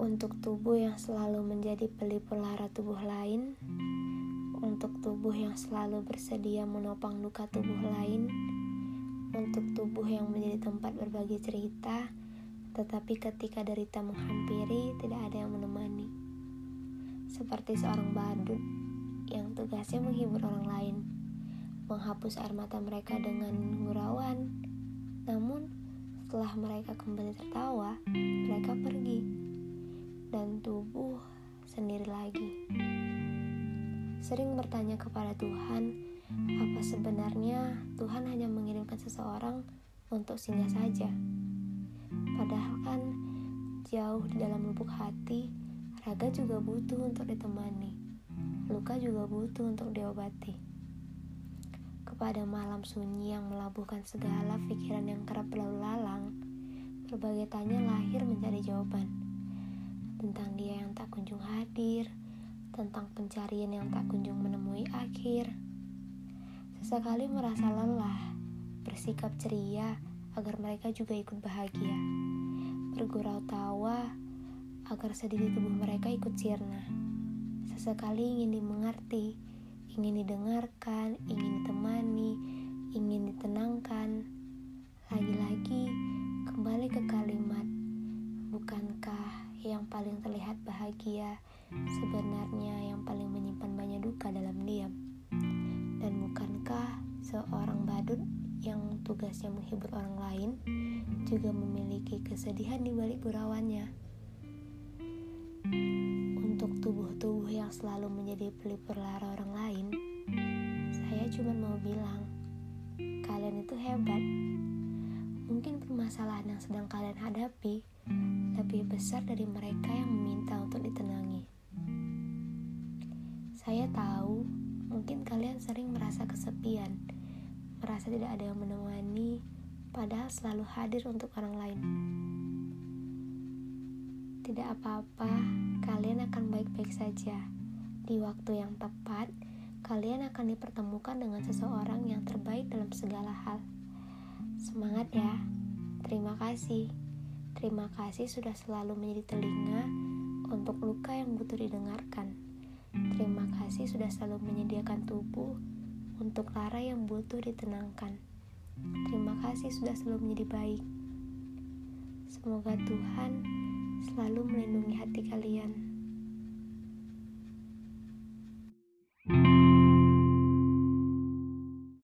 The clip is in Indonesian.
untuk tubuh yang selalu menjadi pelipur tubuh lain, untuk tubuh yang selalu bersedia menopang luka tubuh lain, untuk tubuh yang menjadi tempat berbagi cerita, tetapi ketika derita menghampiri, tidak ada yang menemani. Seperti seorang badut yang tugasnya menghibur orang lain, menghapus air mata mereka dengan gurauan. Namun, setelah mereka kembali tertawa, mereka pergi dan tubuh sendiri lagi. Sering bertanya kepada Tuhan, apa sebenarnya Tuhan hanya mengirimkan seseorang untuk singgah saja? Padahal kan jauh di dalam lubuk hati, raga juga butuh untuk ditemani. Luka juga butuh untuk diobati. Kepada malam sunyi yang melabuhkan segala pikiran yang kerap berlalu lalang, berbagai tanya lahir menjadi jawaban tentang dia yang tak kunjung hadir, tentang pencarian yang tak kunjung menemui akhir. Sesekali merasa lelah, bersikap ceria agar mereka juga ikut bahagia. Bergurau tawa agar sedih di tubuh mereka ikut sirna. Sesekali ingin dimengerti, ingin didengarkan, ingin ditemani, ingin ditenangkan. Lagi-lagi kembali ke kalimat, bukankah yang paling terlihat bahagia sebenarnya yang paling menyimpan banyak duka dalam diam. Dan bukankah seorang badut yang tugasnya menghibur orang lain juga memiliki kesedihan di balik gurauannya? Untuk tubuh-tubuh yang selalu menjadi pelipur lara orang lain, saya cuma mau bilang, kalian itu hebat. Mungkin permasalahan yang sedang kalian hadapi lebih besar dari mereka yang meminta untuk ditenangi. Saya tahu mungkin kalian sering merasa kesepian, merasa tidak ada yang menemani, padahal selalu hadir untuk orang lain. Tidak apa-apa, kalian akan baik-baik saja. Di waktu yang tepat, kalian akan dipertemukan dengan seseorang yang terbaik dalam segala hal. Semangat ya! Terima kasih. Terima kasih sudah selalu menjadi telinga untuk luka yang butuh didengarkan. Terima kasih sudah selalu menyediakan tubuh untuk lara yang butuh ditenangkan. Terima kasih sudah selalu menjadi baik. Semoga Tuhan selalu melindungi hati kalian.